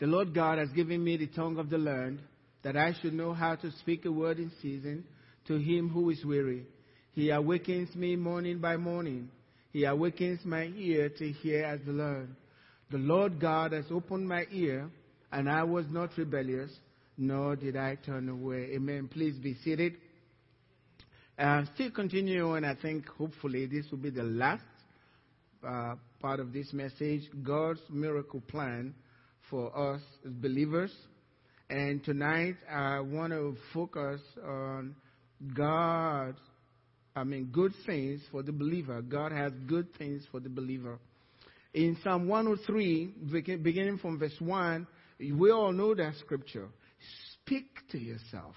The Lord God has given me the tongue of the learned, that I should know how to speak a word in season to him who is weary. He awakens me morning by morning. He awakens my ear to hear as the learned. The Lord God has opened my ear, and I was not rebellious, nor did I turn away. Amen. Please be seated. Uh, still continuing, I think hopefully this will be the last uh, part of this message God's miracle plan for us as believers. And tonight I want to focus on God, I mean, good things for the believer. God has good things for the believer. In Psalm 103, beginning from verse 1, we all know that scripture. Speak to yourself.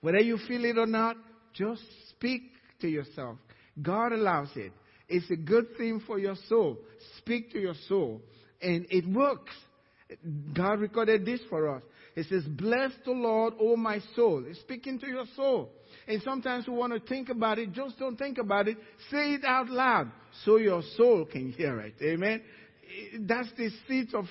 Whether you feel it or not, just speak to yourself. God allows it. It's a good thing for your soul. Speak to your soul. And it works. God recorded this for us. It says, Bless the Lord, O my soul. It's speaking to your soul. And sometimes we want to think about it. Just don't think about it. Say it out loud so your soul can hear it. Amen. That's the seat of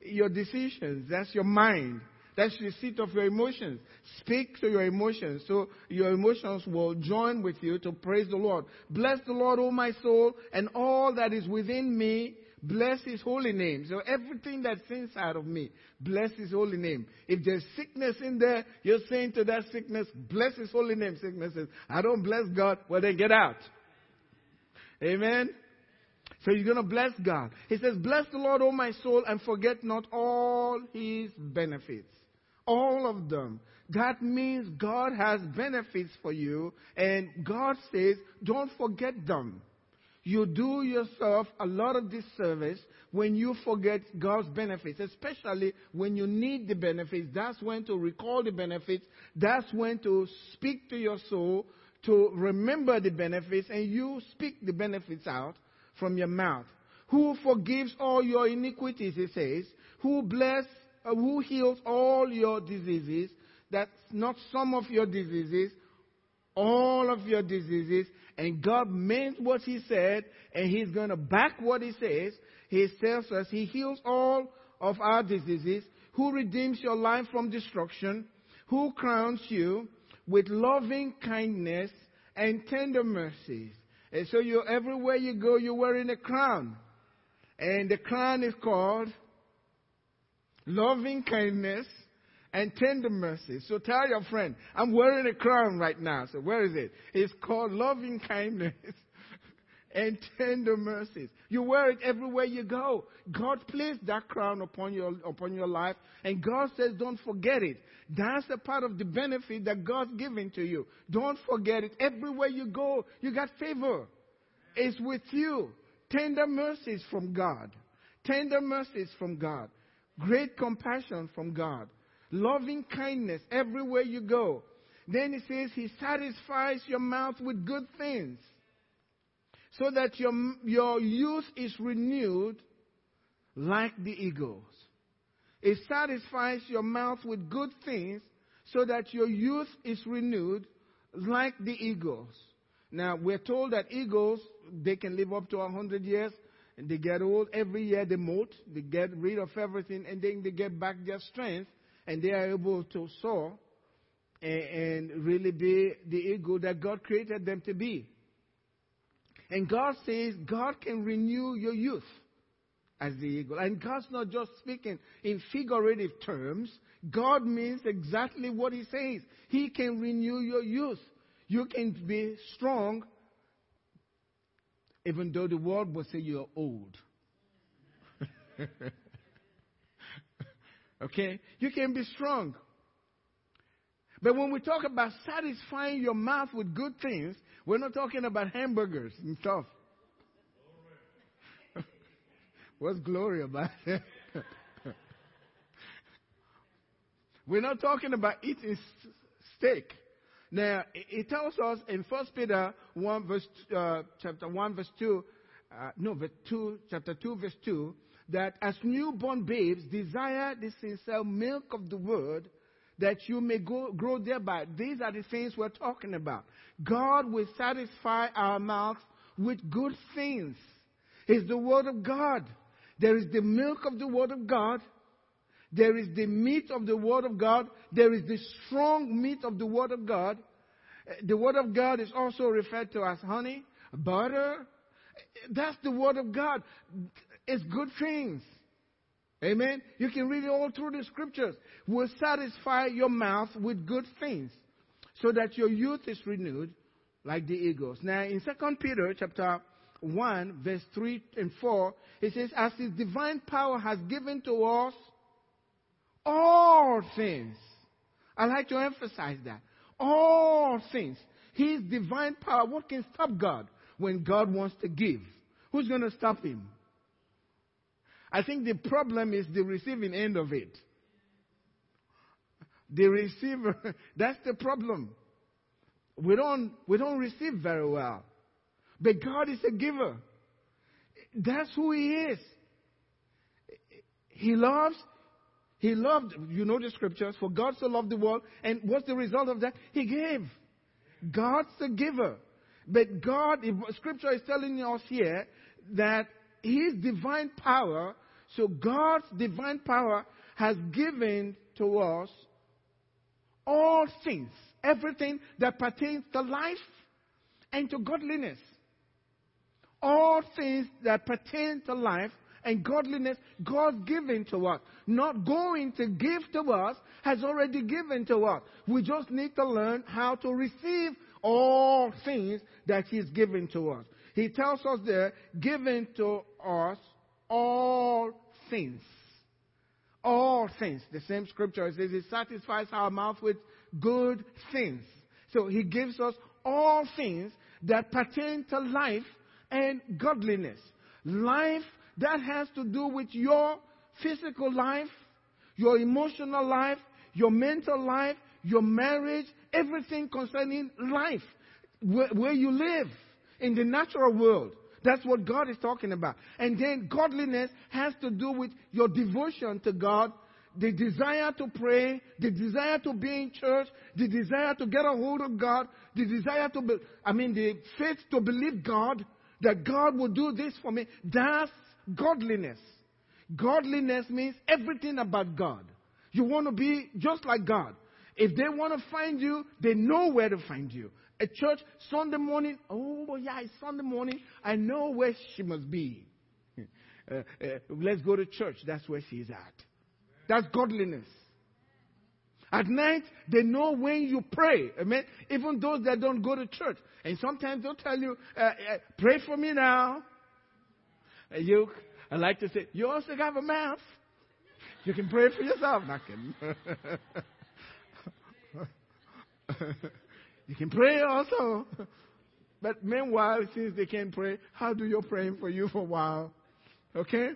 your decisions. That's your mind. That's the seat of your emotions. Speak to your emotions so your emotions will join with you to praise the Lord. Bless the Lord, O my soul, and all that is within me. Bless his holy name. So everything that's inside of me, bless his holy name. If there's sickness in there, you're saying to that sickness, bless his holy name. Sickness says, I don't bless God. Well, then get out. Amen. So you're going to bless God. He says, Bless the Lord, O my soul, and forget not all his benefits all of them. That means God has benefits for you, and God says, don't forget them. You do yourself a lot of disservice when you forget God's benefits, especially when you need the benefits. That's when to recall the benefits. That's when to speak to your soul to remember the benefits, and you speak the benefits out from your mouth. Who forgives all your iniquities, he says. Who bless uh, who heals all your diseases. That's not some of your diseases, all of your diseases. And God meant what He said, and He's going to back what He says. He tells us He heals all of our diseases, who redeems your life from destruction, who crowns you with loving kindness and tender mercies. And so you everywhere you go, you're wearing a crown. And the crown is called loving kindness, and tender mercy. So tell your friend, I'm wearing a crown right now. So where is it? It's called loving kindness and tender mercies. You wear it everywhere you go. God placed that crown upon your, upon your life, and God says, don't forget it. That's a part of the benefit that God's giving to you. Don't forget it. Everywhere you go, you got favor. It's with you. Tender mercies from God. Tender mercies from God. Great compassion from God. Loving kindness everywhere you go. Then he says he satisfies your mouth with good things so that your, your youth is renewed like the eagles. It satisfies your mouth with good things so that your youth is renewed like the eagles. Now, we're told that eagles, they can live up to 100 years and they get old. Every year they molt, they get rid of everything, and then they get back their strength, and they are able to soar and, and really be the eagle that God created them to be. And God says God can renew your youth as the eagle. And God's not just speaking in figurative terms. God means exactly what He says. He can renew your youth. You can be strong even though the world will say you're old. okay? You can be strong. But when we talk about satisfying your mouth with good things, we're not talking about hamburgers and stuff. What's glory about we're not talking about eating steak. Now, it tells us in 1 Peter 1 verse, uh, chapter 1 verse 2, uh, no, verse 2, chapter 2 verse 2, that as newborn babes desire the sincere milk of the word that you may go, grow thereby. These are the things we're talking about. God will satisfy our mouths with good things. It's the word of God. There is the milk of the word of God There is the meat of the Word of God. There is the strong meat of the Word of God. The Word of God is also referred to as honey, butter. That's the Word of God. It's good things. Amen. You can read it all through the scriptures. Will satisfy your mouth with good things so that your youth is renewed like the eagles. Now in 2 Peter chapter 1 verse 3 and 4, it says, as his divine power has given to us all things. I like to emphasize that. All things. His divine power. What can stop God when God wants to give? Who's going to stop him? I think the problem is the receiving end of it. The receiver, that's the problem. We don't, we don't receive very well. But God is a giver. That's who He is. He loves, He loved, you know the scriptures, for God so loved the world. And what's the result of that? He gave. God's the giver. But God, scripture is telling us here that His divine power, so God's divine power has given to us all things, everything that pertains to life and to godliness. All things that pertain to life and godliness, God given to us. Not going to give to us, has already given to us. We just need to learn how to receive all things that He's given to us. He tells us there, given to us all things. All things. The same scripture says He satisfies our mouth with good things. So He gives us all things that pertain to life and godliness. Life that has to do with your physical life, your emotional life, your mental life, your marriage, everything concerning life, where, where you live in the natural world. That's what God is talking about. And then godliness has to do with your devotion to God, the desire to pray, the desire to be in church, the desire to get a hold of God, the desire to, be, I mean, the faith to believe God, that God will do this for me. That's godliness. Godliness means everything about God. You want to be just like God. If they want to find you, they know where to find you. A church, Sunday morning, oh yeah, it's Sunday morning, I know where she must be. Uh, uh, let's go to church, that's where she's at. That's godliness. At night, they know when you pray. Amen. Even those that don't go to church. And sometimes they'll tell you, uh, uh, pray for me now. Uh, you, I like to say, you also have a mouth. You can pray for yourself. Not kidding. you can pray also. But meanwhile, since they can't pray, how do you pray for you for a while? Okay?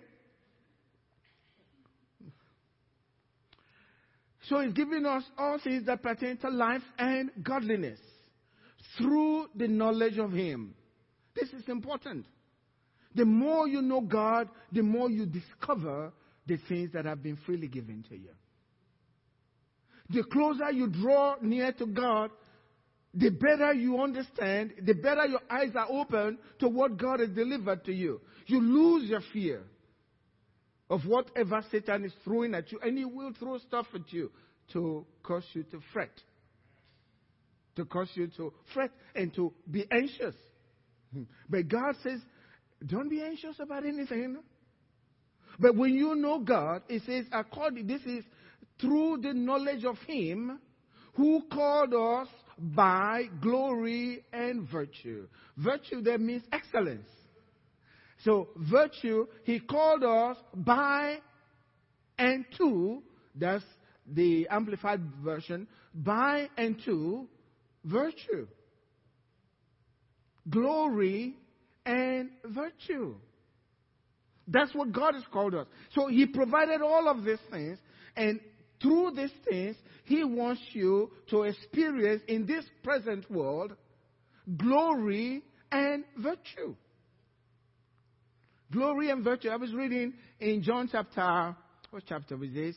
So he's giving us all things that pertain to life and godliness through the knowledge of him. This is important. The more you know God, the more you discover the things that have been freely given to you. The closer you draw near to God, the better you understand, the better your eyes are open to what God has delivered to you. You lose your fear of whatever Satan is throwing at you, and he will throw stuff at you to cause you to fret, to cause you to fret and to be anxious. But God says, don't be anxious about anything. But when you know God, it says, according, this is through the knowledge of Him who called us by glory and virtue. Virtue that means excellence. So virtue, he called us by and to, that's the amplified version, by and to virtue. Glory and virtue. That's what God has called us. So he provided all of these things and through these things, he wants you to experience in this present world glory and virtue. Glory and virtue. I was reading in John chapter, what chapter was this?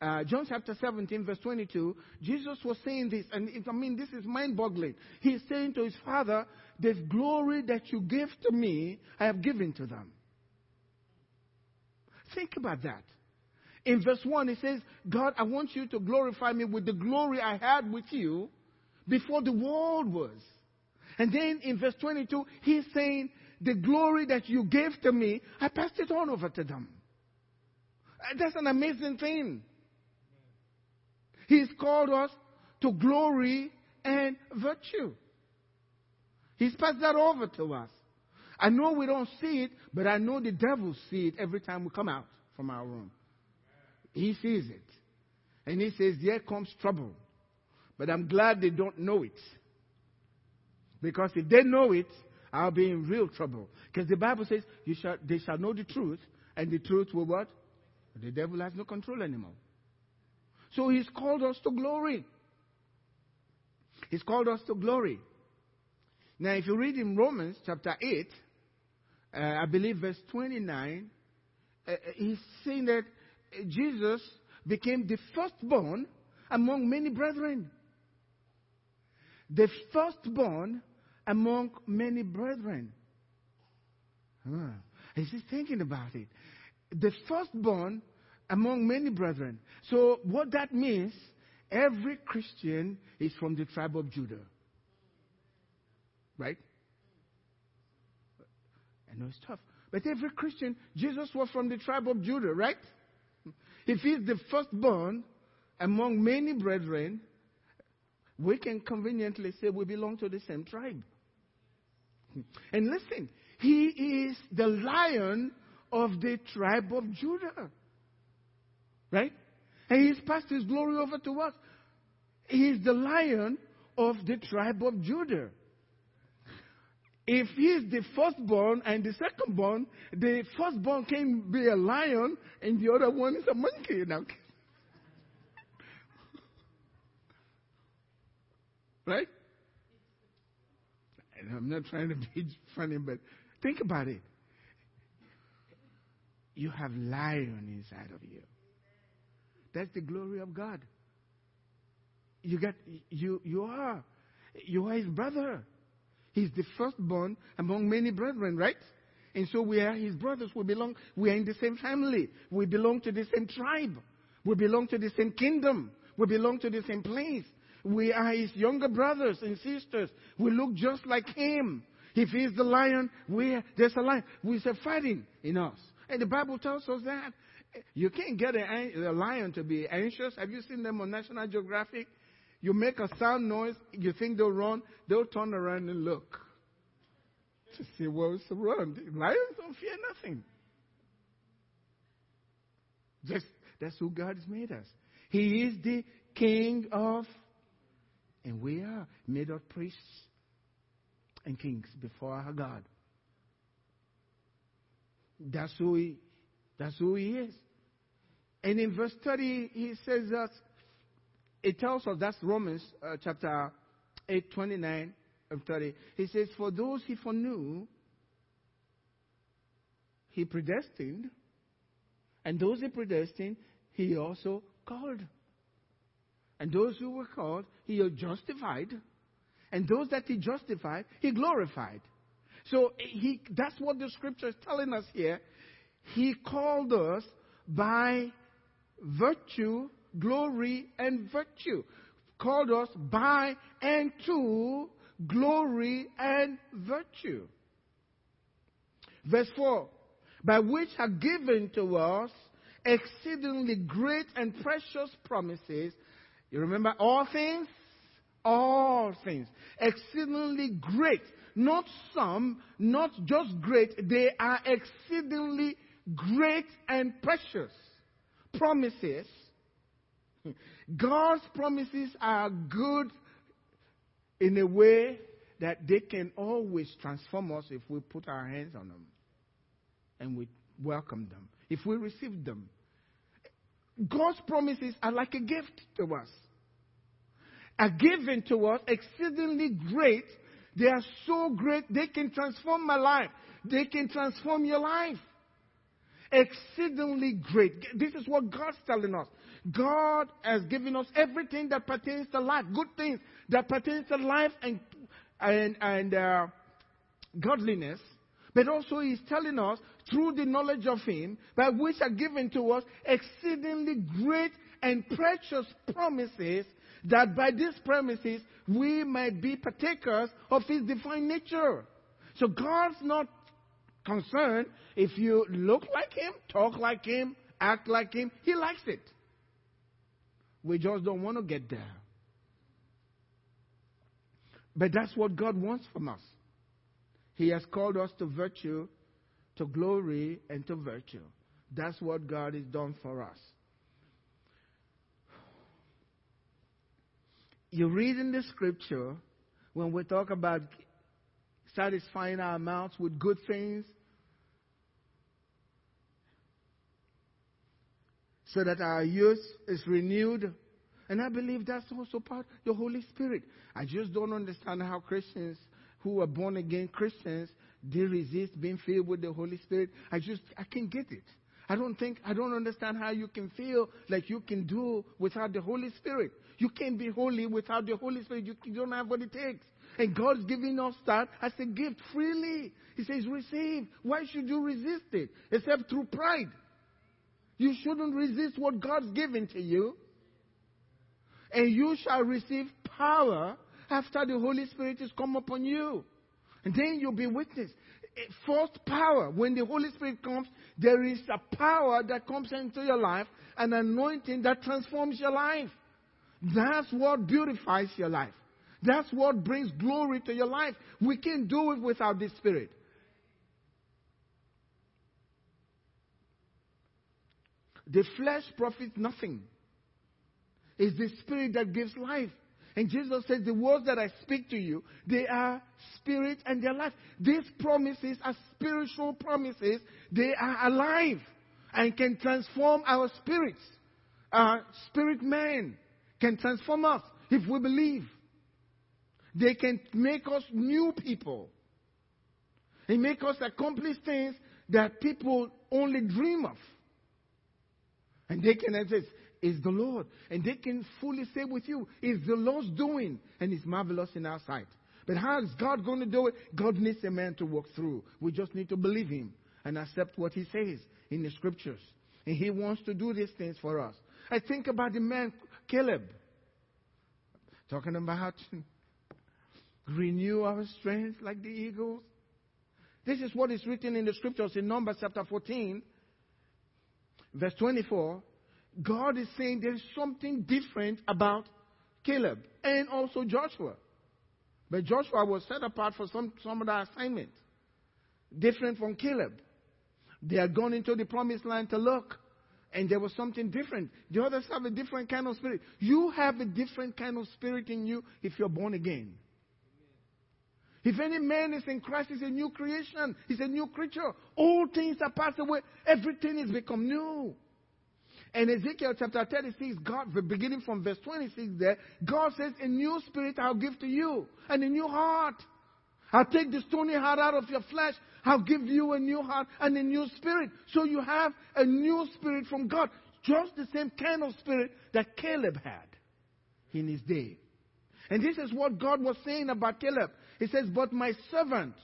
Uh, John chapter 17, verse 22, Jesus was saying this, and it, I mean, this is mind boggling. He's saying to his father, This glory that you give to me, I have given to them. Think about that. In verse 1, it says, God, I want you to glorify me with the glory I had with you before the world was. And then in verse 22, he's saying, The glory that you gave to me, I passed it on over to them. Uh, that's an amazing thing. He's called us to glory and virtue. He's passed that over to us. I know we don't see it, but I know the devil sees it every time we come out from our room. He sees it. And he says, Here comes trouble. But I'm glad they don't know it. Because if they know it, I'll be in real trouble. Because the Bible says, you shall, they shall know the truth, and the truth will what? The devil has no control anymore. So he's called us to glory. He's called us to glory. Now, if you read in Romans chapter 8, uh, I believe verse 29, uh, uh, he's saying that Jesus became the firstborn among many brethren. The firstborn among many brethren. Huh. He's just thinking about it. The firstborn among many brethren. So, what that means, every Christian is from the tribe of Judah. Right? I know it's tough. But every Christian, Jesus was from the tribe of Judah, right? If he's the firstborn among many brethren, we can conveniently say we belong to the same tribe. And listen, he is the lion of the tribe of Judah. Right? And he's passed his glory over to us. He is the lion of the tribe of Judah. If he's the firstborn and the secondborn, the firstborn can be a lion and the other one is a monkey. Now, right? And I'm not trying to be funny, but think about it. You have lion inside of you. That's the glory of God. You got you you are you are his brother. He's the firstborn among many brethren, right? And so we are his brothers. We belong, we are in the same family. We belong to the same tribe. We belong to the same kingdom. We belong to the same place. We are his younger brothers and sisters. We look just like him. If he's the lion, we're there's a lion. We're fighting in us. And the Bible tells us that. You can't get a, a lion to be anxious. Have you seen them on National Geographic? You make a sound noise, you think they'll run, they'll turn around and look to see what's around. Lions don't fear nothing. Just that's who God has made us. He is the King of, and we are made of priests and kings before our God. That's who he, that's who he is. And in verse 30, he says that it tells us that's Romans uh, chapter 8, 29 and 30. He says, For those he foreknew, he predestined, and those he predestined, he also called. And those who were called, he justified. And those that he justified, he glorified. So he, that's what the scripture is telling us here. He called us by virtue glory, and virtue. Called us by and to glory and virtue. Verse 4 By which are given to us exceedingly great and precious promises. You remember all things? All things. Exceedingly great. Not some, not just great, they are exceedingly great and precious promises God's promises are good in a way that they can always transform us if we put our hands on them and we welcome them, if we receive them. God's promises are like a gift to us, are given to us exceedingly great. They are so great, they can transform my life, they can transform your life. Exceedingly great. This is what God's telling us. God has given us everything that pertains to life, good things that pertains to life and and and uh, godliness. But also he's telling us through the knowledge of him by which are given to us exceedingly great and precious promises that by these promises we might be partakers of his divine nature. So God's not concerned if you look like him, talk like him, act like him. He likes it. We just don't want to get there. But that's what God wants from us. He has called us to virtue, to glory, and to virtue. That's what God has done for us. You read in the scripture when we talk about satisfying our mouths with good things so that our youth is renewed. And I believe that's also part the Holy Spirit. I just don't understand how Christians who are born again Christians they resist being filled with the Holy Spirit. I just I can't get it. I don't think I don't understand how you can feel like you can do without the Holy Spirit. You can't be holy without the Holy Spirit. You don't have what it takes. And God's giving us that as a gift freely. He says, receive. Why should you resist it? Except through pride. You shouldn't resist what God's given to you. And you shall receive power after the Holy Spirit has come upon you. And then you'll be witness. First power. When the Holy Spirit comes, there is a power that comes into your life, an anointing that transforms your life. That's what beautifies your life. That's what brings glory to your life. We can't do it without the Spirit. The flesh profits nothing. It's the Spirit that gives life. And Jesus says, The words that I speak to you, they are spirit and they're life. These promises are spiritual promises. They are alive and can transform our spirits. Our spirit man can transform us if we believe. They can make us new people. and make us accomplish things that people only dream of. And they can say, it's the Lord. And they can fully say with you, it's the Lord's doing, and it's marvelous in our sight. But how is God going to do it? God needs a man to walk through. We just need to believe him and accept what he says in the scriptures. And he wants to do these things for us. I think about the man Caleb. Talking about renew our strength like the eagles. This is what is written in the scriptures in Numbers chapter 14, verse 24. God is saying there's something different about Caleb and also Joshua. But Joshua was set apart for some, some other assignment, different from Caleb. They had gone into the promised land to look, and there was something different. The others have a different kind of spirit. You have a different kind of spirit in you if you're born again. If any man is in Christ, he's a new creation. He's a new creature. All things are passed away. Everything has become new. And Ezekiel chapter 36, God, beginning from verse 26 there, God says, A new spirit I'll give to you, and a new heart. I'll take the stony heart out of your flesh. I'll give you a new heart and a new spirit. So you have a new spirit from God. Just the same kind of spirit that Caleb had in his day. And this is what God was saying about Caleb. He says, But my servant,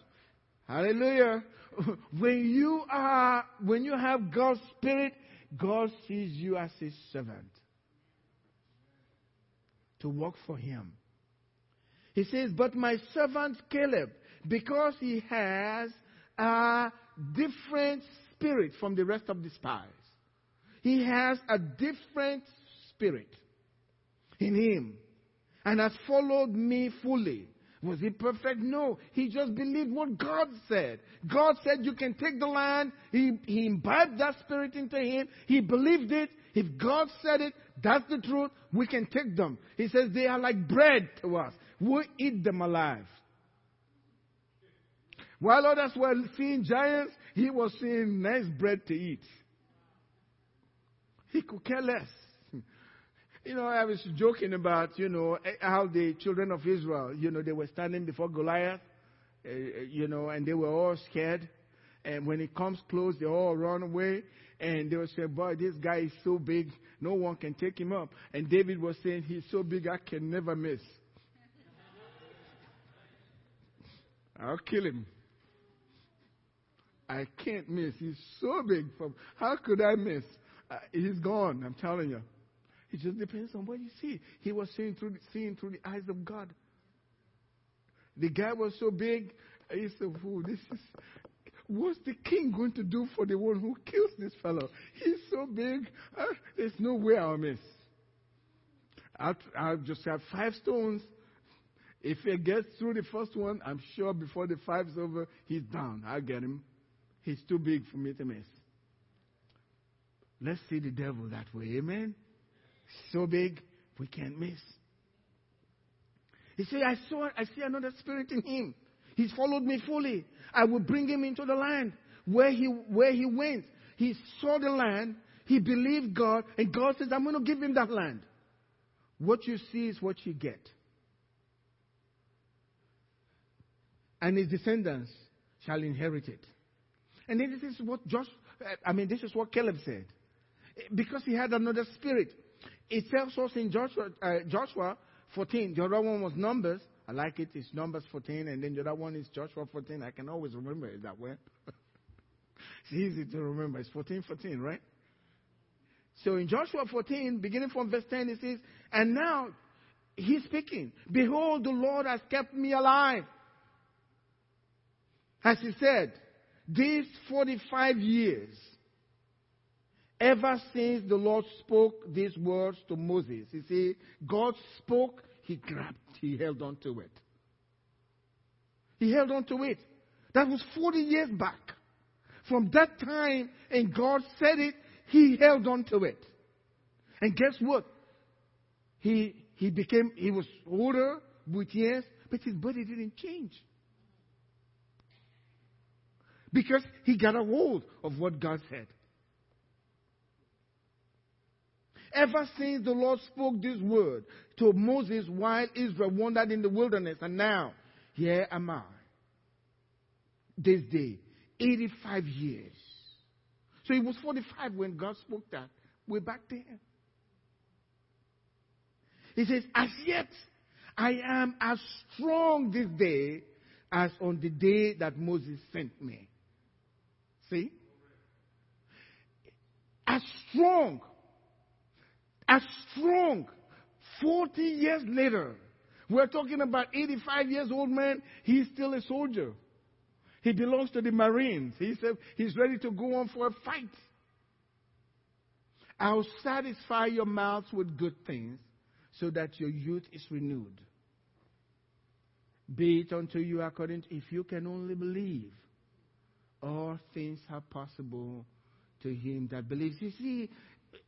hallelujah, when you are, when you have God's spirit, God sees you as his servant to work for him. He says, But my servant Caleb, because he has a different spirit from the rest of the spies, he has a different spirit in him and has followed me fully. Was he perfect? No. He just believed what God said. God said you can take the land. He, he imbibed that spirit into him. He believed it. If God said it, that's the truth. We can take them. He says they are like bread to us. We eat them alive. While others were seeing giants, he was seeing nice bread to eat. He could care less. You know, I was joking about, you know, eh, how the children of Israel, you know, they were standing before Goliath, uh, you know, and they were all scared. And when it comes close, they all run away. And they were saying, boy, this guy is so big, no one can take him up. And David was saying, he's so big, I can never miss. I'll kill him. I can't miss. He's so big. From how could I miss? Uh, he's gone. I'm telling you. It just depends on what you see. He was seeing through the, seeing through the eyes of God. The guy was so big. He said, "Who this is? What's the king going to do for the one who kills this fellow? He's so big. Uh, there's no way I'll miss. I'll, I'll just have five stones. If he gets through the first one, I'm sure before the five's over, he's down. I'll get him. He's too big for me to miss. Let's see the devil that way. Amen. So big, we can't miss. He said, I saw, I see another spirit in him. He's followed me fully. I will bring him into the land where he, where he went. He saw the land. He believed God. And God says, I'm going to give him that land. What you see is what you get. And his descendants shall inherit it. And this is what Josh, I mean, this is what Caleb said. Because he had another spirit. It tells us in Joshua, uh, Joshua 14, the other one was Numbers. I like it. It's Numbers 14, and then the other one is Joshua 14. I can always remember it that way. it's easy to remember. It's 14, 14, right? So in Joshua 14, beginning from verse 10, it says, And now he's speaking, Behold, the Lord has kept me alive. As he said, these 45 years, ever since the Lord spoke these words to Moses, you see, God spoke, he grabbed, he held on to it. He held on to it. That was 40 years back. From that time, and God said it, he held on to it. And guess what? He, he became, he was older with years, but his body didn't change. Because he got a hold of what God said. Ever since the Lord spoke this word to Moses while Israel wandered in the wilderness, and now, here am I. This day, 85 years. So he was 45 when God spoke that. Way back there. He says, As yet, I am as strong this day as on the day that Moses sent me. See? As strong, as strong, 40 years later, we're talking about 85 years old man, he's still a soldier. He belongs to the Marines. He said he's ready to go on for a fight. I'll satisfy your mouths with good things so that your youth is renewed. Be it unto you according to, if you can only believe all things are possible to him that believes. You see,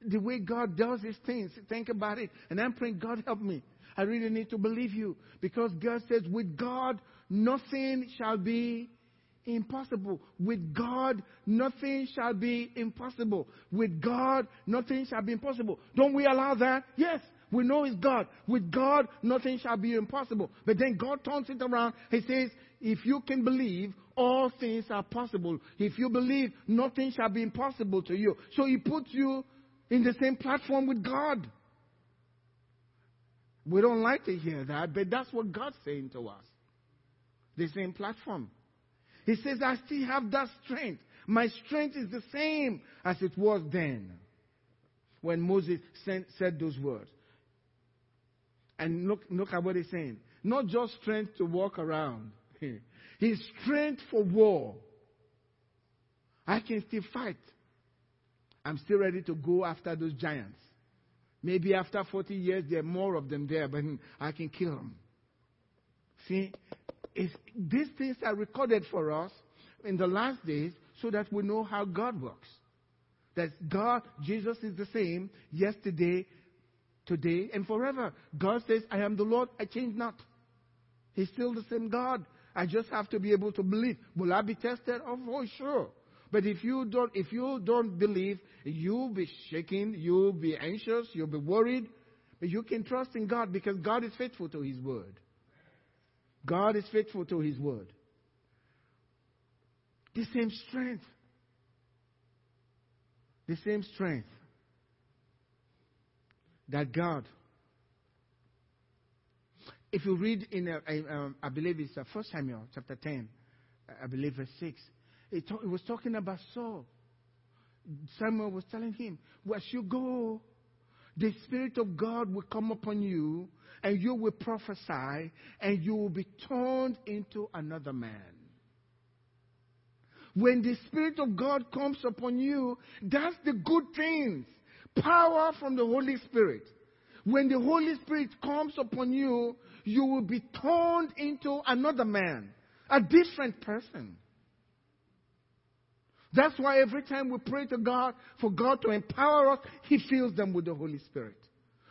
the way God does his things, think about it. And I'm praying, God help me. I really need to believe you. Because God says, with God, nothing shall be impossible. With God, nothing shall be impossible. With God, nothing shall be impossible. Don't we allow that? Yes. We know it's God. With God, nothing shall be impossible. But then God turns it around. He says, if you can believe, all things are possible. If you believe, nothing shall be impossible to you. So He puts you in the same platform with God. We don't like to hear that, but that's what God's saying to us. The same platform. He says, I still have that strength. My strength is the same as it was then when Moses sent, said those words. And look, look at what he's saying. Not just strength to walk around, his strength for war. I can still fight. I'm still ready to go after those giants. Maybe after 40 years, there are more of them there, but I can kill them. See, these things are recorded for us in the last days so that we know how God works. That God, Jesus is the same yesterday, today, and forever. God says, I am the Lord, I change not. He's still the same God. I just have to be able to believe. Will I be tested? Oh, for sure. But if you don't, if you don't believe, you'll be shaking, you'll be anxious, you'll be worried. But you can trust in God because God is faithful to His word. God is faithful to His word. The same strength. The same strength that God. If you read in, uh, uh, I believe it's uh, 1 Samuel chapter 10, I believe verse 6, It, was talking about Saul. Samuel was telling him, Where you go, the Spirit of God will come upon you, and you will prophesy, and you will be turned into another man. When the Spirit of God comes upon you, that's the good things. Power from the Holy Spirit. When the Holy Spirit comes upon you, you will be turned into another man, a different person. That's why every time we pray to God for God to empower us, He fills them with the Holy Spirit.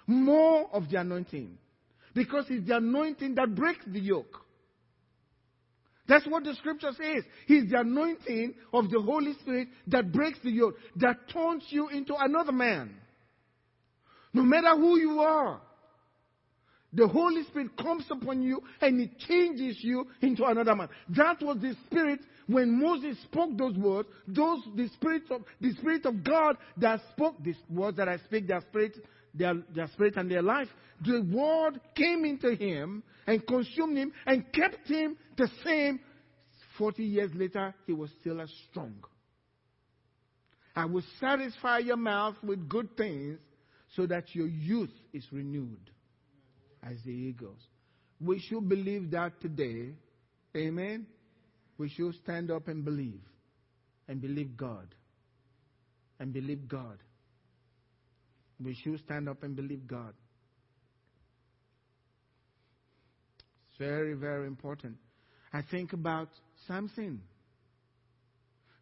More of the anointing. Because it's the anointing that breaks the yoke. That's what the scripture says. He's the anointing of the Holy Spirit that breaks the yoke, that turns you into another man. No matter who you are, the Holy Spirit comes upon you and it changes you into another man. That was the Spirit when Moses spoke those words. Those the Spirit of the Spirit of God that spoke these words that I speak, their spirit, their, their spirit and their life. The word came into him and consumed him and kept him the same. Forty years later, he was still as strong. I will satisfy your mouth with good things so that your youth is renewed as the eagles. We should believe that today. Amen. We should stand up and believe. And believe God. And believe God. We should stand up and believe God. It's very, very important. I think about Samson.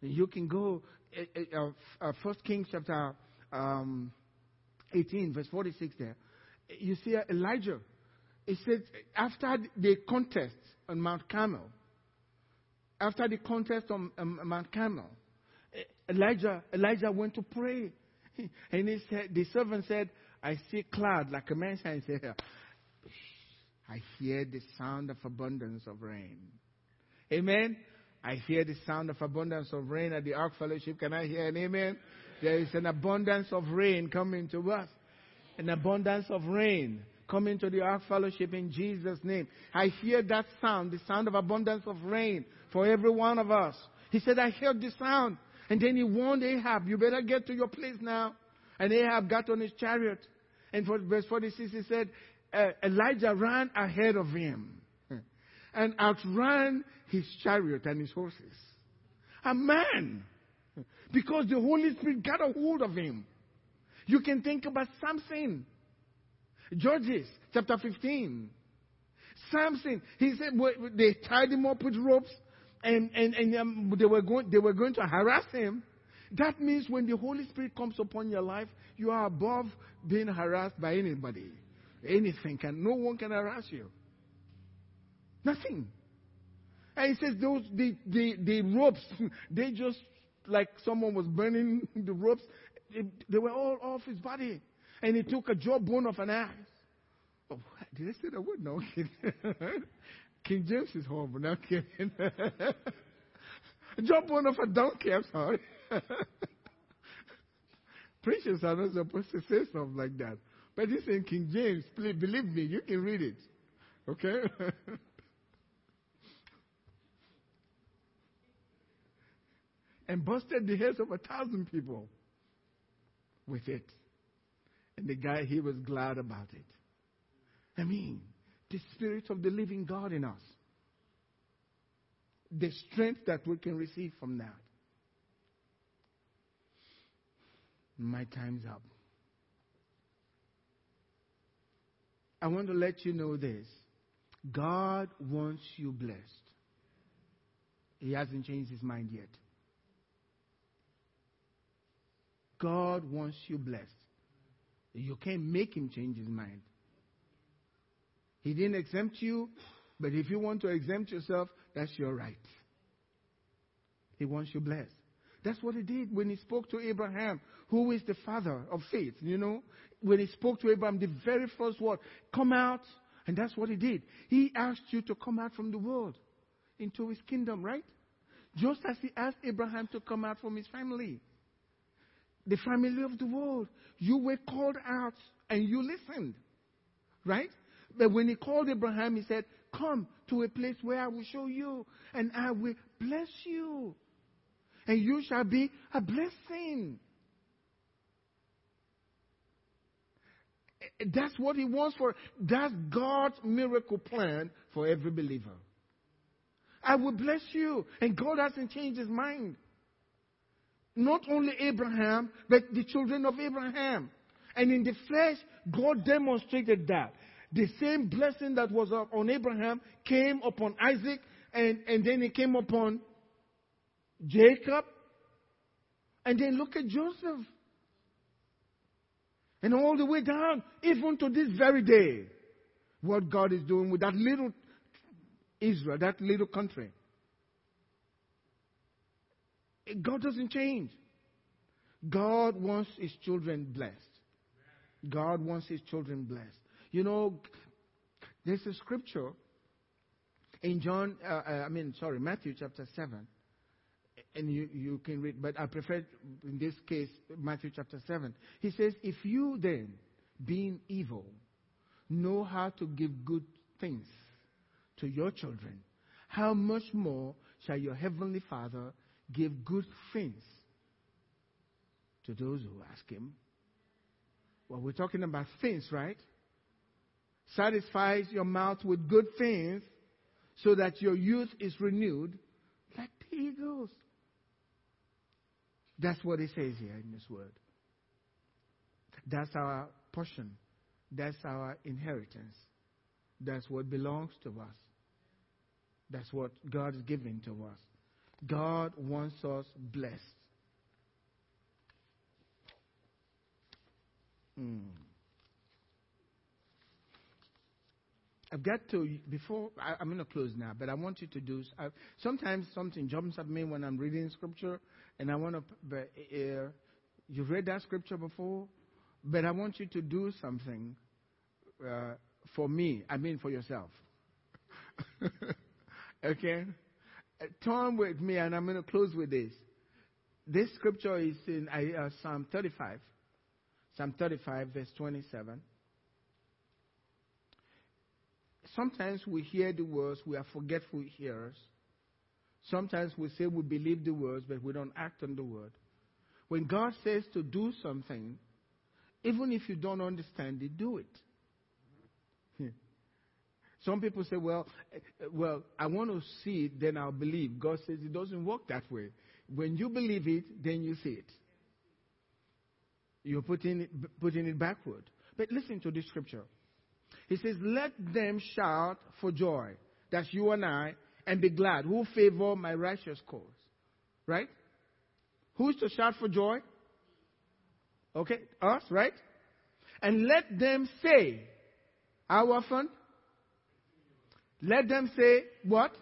You can go, uh, uh, First Kings chapter um, 18, verse 46 there. You see Elijah. He said, after the contest on Mount Carmel, after the contest on um, Mount Carmel, Elijah, Elijah went to pray. And he said, the servant said, I see cloud like a man and said, I hear the sound of abundance of rain. Amen. I hear the sound of abundance of rain at the Ark Fellowship. Can I hear an amen? There is an abundance of rain coming to us. An abundance of rain coming to the Ark Fellowship in Jesus' name. I hear that sound, the sound of abundance of rain for every one of us. He said, I heard the sound. And then he warned Ahab, you better get to your place now. And Ahab got on his chariot. And for verse 46, he said, Elijah ran ahead of him and outran his chariot and his horses. A man because the Holy Spirit got a hold of him. You can think about Samson. Judges chapter 15. Samson, he said they tied him up with ropes and, and, and um, they, were going, they were going to harass him. That means when the Holy Spirit comes upon your life, you are above being harassed by anybody. Anything can, no one can harass you. Nothing. And he says those the, the, the ropes, they just like someone was burning the ropes. They were all off his body. And he took a jawbone of an ass. Oh, did I say that word? No. King James is horrible. No kidding. jawbone of a donkey. I'm sorry. Preachers are not supposed to say something like that. But this in King James. Please believe me, you can read it. Okay? and busted the heads of a thousand people with it. And the guy, he was glad about it. I mean, the Spirit of the living God in us. The strength that we can receive from that. My time's up. I want to let you know this God wants you blessed. He hasn't changed his mind yet. God wants you blessed. You can't make him change his mind. He didn't exempt you, but if you want to exempt yourself, that's your right. He wants you blessed. That's what he did when he spoke to Abraham, who is the father of faith. You know, when he spoke to Abraham, the very first word, come out. And that's what he did. He asked you to come out from the world into his kingdom, right? Just as he asked Abraham to come out from his family the family of the world. You were called out and you listened. Right? But when he called Abraham, he said, Come to a place where I will show you and I will bless you. and you shall be a blessing. That's what He wants for. That's God's miracle plan for every believer. I will bless you. And God hasn't changed His mind. Not only Abraham, but the children of Abraham. And in the flesh, God demonstrated that. The same blessing that was on Abraham came upon Isaac, and, and then it came upon Jacob. And then look at Joseph. And all the way down, even to this very day, what God is doing with that little Israel, that little country. God doesn't change. God wants his children blessed. God wants his children blessed. You know, there's a scripture in John, uh, uh I mean, sorry, Matthew chapter 7 and you, you can read, but I prefer in this case Matthew chapter 7. He says, If you then, being evil, know how to give good things to your children, how much more shall your heavenly Father give good things to those who ask him? Well, we're talking about things, right? Satisfies your mouth with good things so that your youth is renewed like the eagles. That's what it says here in this word. That's our portion. That's our inheritance. That's what belongs to us. That's what God is giving to us. God wants us blessed. Mm. I've got to, before, I, am going to close now, but I want you to do, I, sometimes something jumps at me when I'm reading scripture, and I want to, but, uh, you've read that scripture before, but I want you to do something uh, for me, I mean for yourself. okay? Uh, turn with me, and I'm going to close with this. This scripture is in uh, Psalm 35. Psalm 35, verse 27 sometimes we hear the words, we are forgetful hearers. Sometimes we say we believe the words, but we don't act on the word. When God says to do something, even if you don't understand it, do it. Some people say, well, well, I want to see it, then I'll believe. God says it doesn't work that way. When you believe it, then you see it. You're putting it, putting it backward. But listen to this scripture. He says, Let them shout for joy. That's you and I, and be glad. Who favor my righteous cause? Right? Who's to shout for joy? Okay, us, right? And let them say, how often? Let them say what?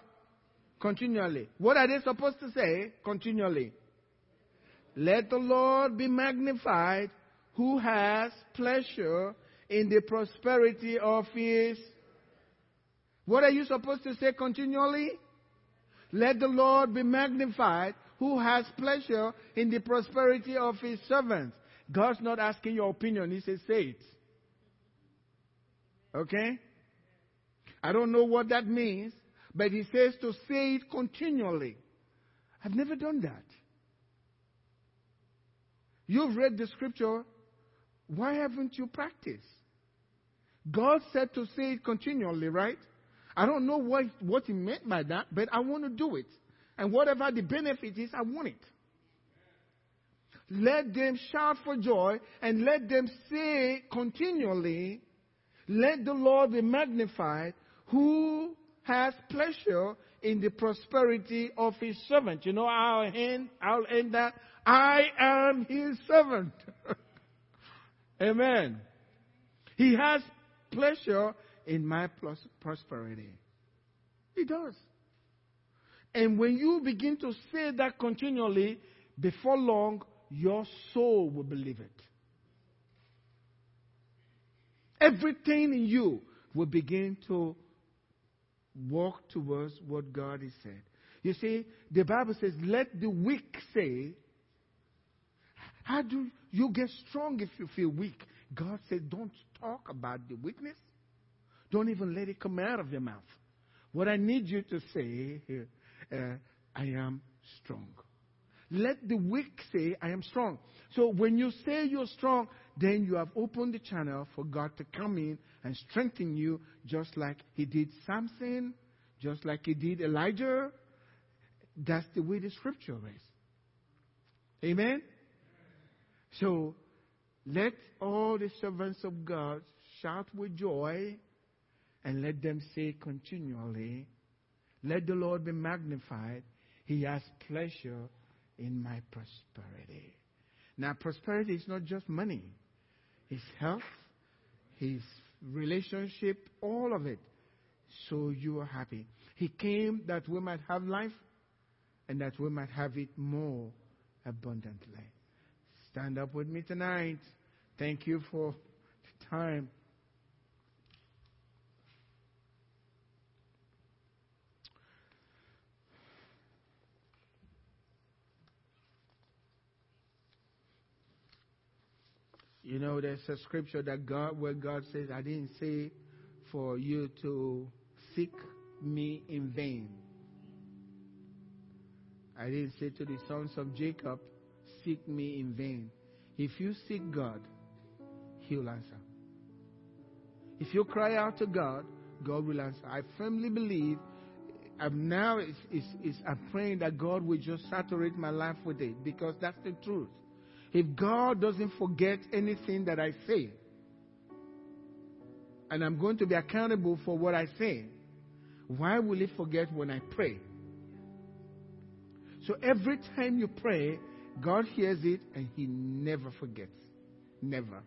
Continually. What are they supposed to say? Continually. Let the Lord be magnified who has pleasure in the prosperity of his. What are you supposed to say continually? Let the Lord be magnified who has pleasure in the prosperity of his servants. God's not asking your opinion. He says, say it. Okay? I don't know what that means, but he says to say it continually. I've never done that. You've read the scripture. Why haven't you practiced? God said to say it continually, right? I don't know what, what he meant by that, but I want to do it. And whatever the benefit is, I want it. Let them shout for joy and let them say continually, Let the Lord be magnified, who has pleasure in the prosperity of his servant. You know, I'll end, I'll end that. I am his servant. Amen. He has pleasure in my prosperity. He does. And when you begin to say that continually, before long, your soul will believe it. Everything in you will begin to walk towards what God has said. You see, the Bible says, let the weak say, how do you get strong if you feel weak? God said, don't talk about the weakness. Don't even let it come out of your mouth. What I need you to say here, uh, I am strong. Let the weak say, I am strong. So when you say you're strong, then you have opened the channel for God to come in and strengthen you, just like He did Samson, just like He did Elijah. That's the way the scripture is. Amen? So let all the servants of God shout with joy and let them say continually, Let the Lord be magnified. He has pleasure in my prosperity. Now, prosperity is not just money, it's health, his relationship, all of it. So you are happy. He came that we might have life and that we might have it more abundantly. Stand up with me tonight. Thank you for the time. You know, there's a scripture that God, where God says, I didn't say for you to seek me in vain. I didn't say to the sons of Jacob, seek me in vain. If you seek God, He'll answer. If you cry out to God, God will answer. I firmly believe. I'm now it's, it's, it's, I'm praying that God will just saturate my life with it because that's the truth. If God doesn't forget anything that I say, and I'm going to be accountable for what I say, why will He forget when I pray? So every time you pray, God hears it and He never forgets. Never.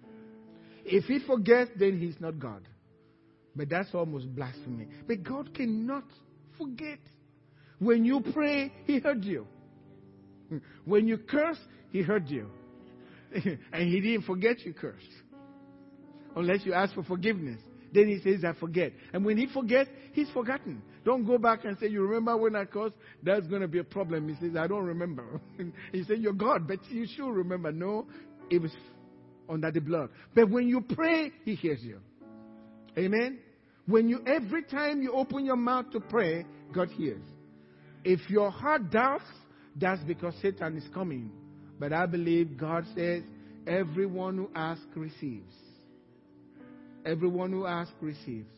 If He forgets, then He's not God. But that's almost blasphemy. But God cannot forget. When you pray, He heard you. When you curse, He heard you. and he didn't forget you cursed. Unless you ask for forgiveness. Then he says, I forget. And when he forgets, he's forgotten. Don't go back and say, You remember when I cursed? That's going to be a problem. He says, I don't remember. he said, You're God, but you should remember. No, it was under the blood. But when you pray, he hears you. Amen? When you, every time you open your mouth to pray, God hears. If your heart doubts, that's because Satan is coming but I believe God says, everyone who asks receives. Everyone who asks receives.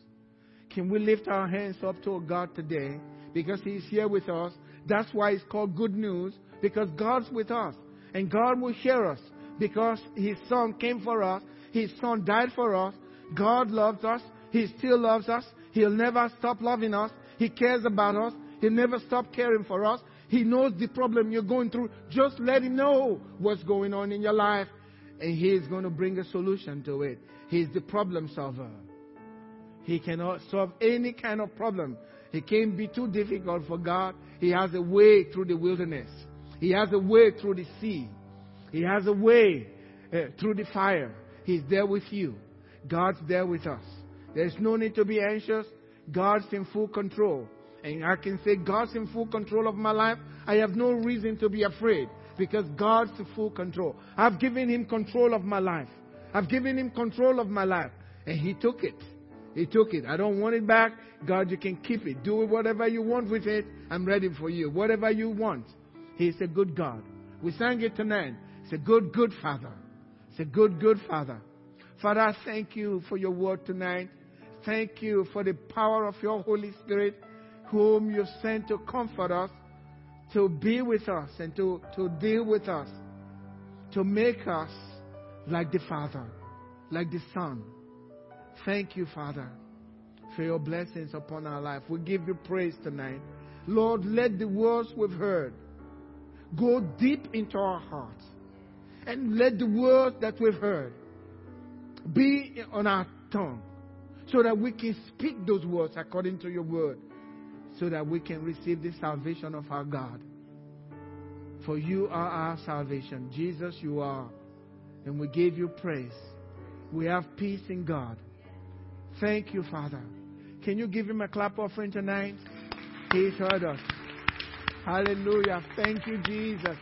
Can we lift our hands up to God today? Because He's here with us. That's why it's called good news, because God's with us. And God will hear us because His Son came for us. His Son died for us. God loves us. He still loves us. He'll never stop loving us. He cares about us. He'll never stop caring for us. He knows the problem you're going through. Just let Him know what's going on in your life, and He is going to bring a solution to it. He's the problem solver. He cannot solve any kind of problem. It can't be too difficult for God. He has a way through the wilderness. He has a way through the sea. He has a way uh, through the fire. He's there with you. God's there with us. There's no need to be anxious. God's in full control and I can say God's in full control of my life, I have no reason to be afraid because God's in full control. I've given Him control of my life. I've given Him control of my life. And He took it. He took it. I don't want it back. God, you can keep it. Do whatever you want with it. I'm ready for you. Whatever you want. He's a good God. We sang it tonight. It's a good, good Father. It's a good, good Father. Father, I thank you for your word tonight. Thank you for the power of your Holy Spirit whom you sent to comfort us, to be with us, and to, to deal with us, to make us like the Father, like the Son. Thank you, Father, for your blessings upon our life. We give you praise tonight. Lord, let the words we've heard go deep into our hearts. And let the words that we've heard be on our tongue so that we can speak those words according to your word so that we can receive the salvation of our God. For you are our salvation. Jesus, you are. And we give you praise. We have peace in God. Thank you, Father. Can you give him a clap offering tonight? He's heard us. Hallelujah. Thank you, Jesus.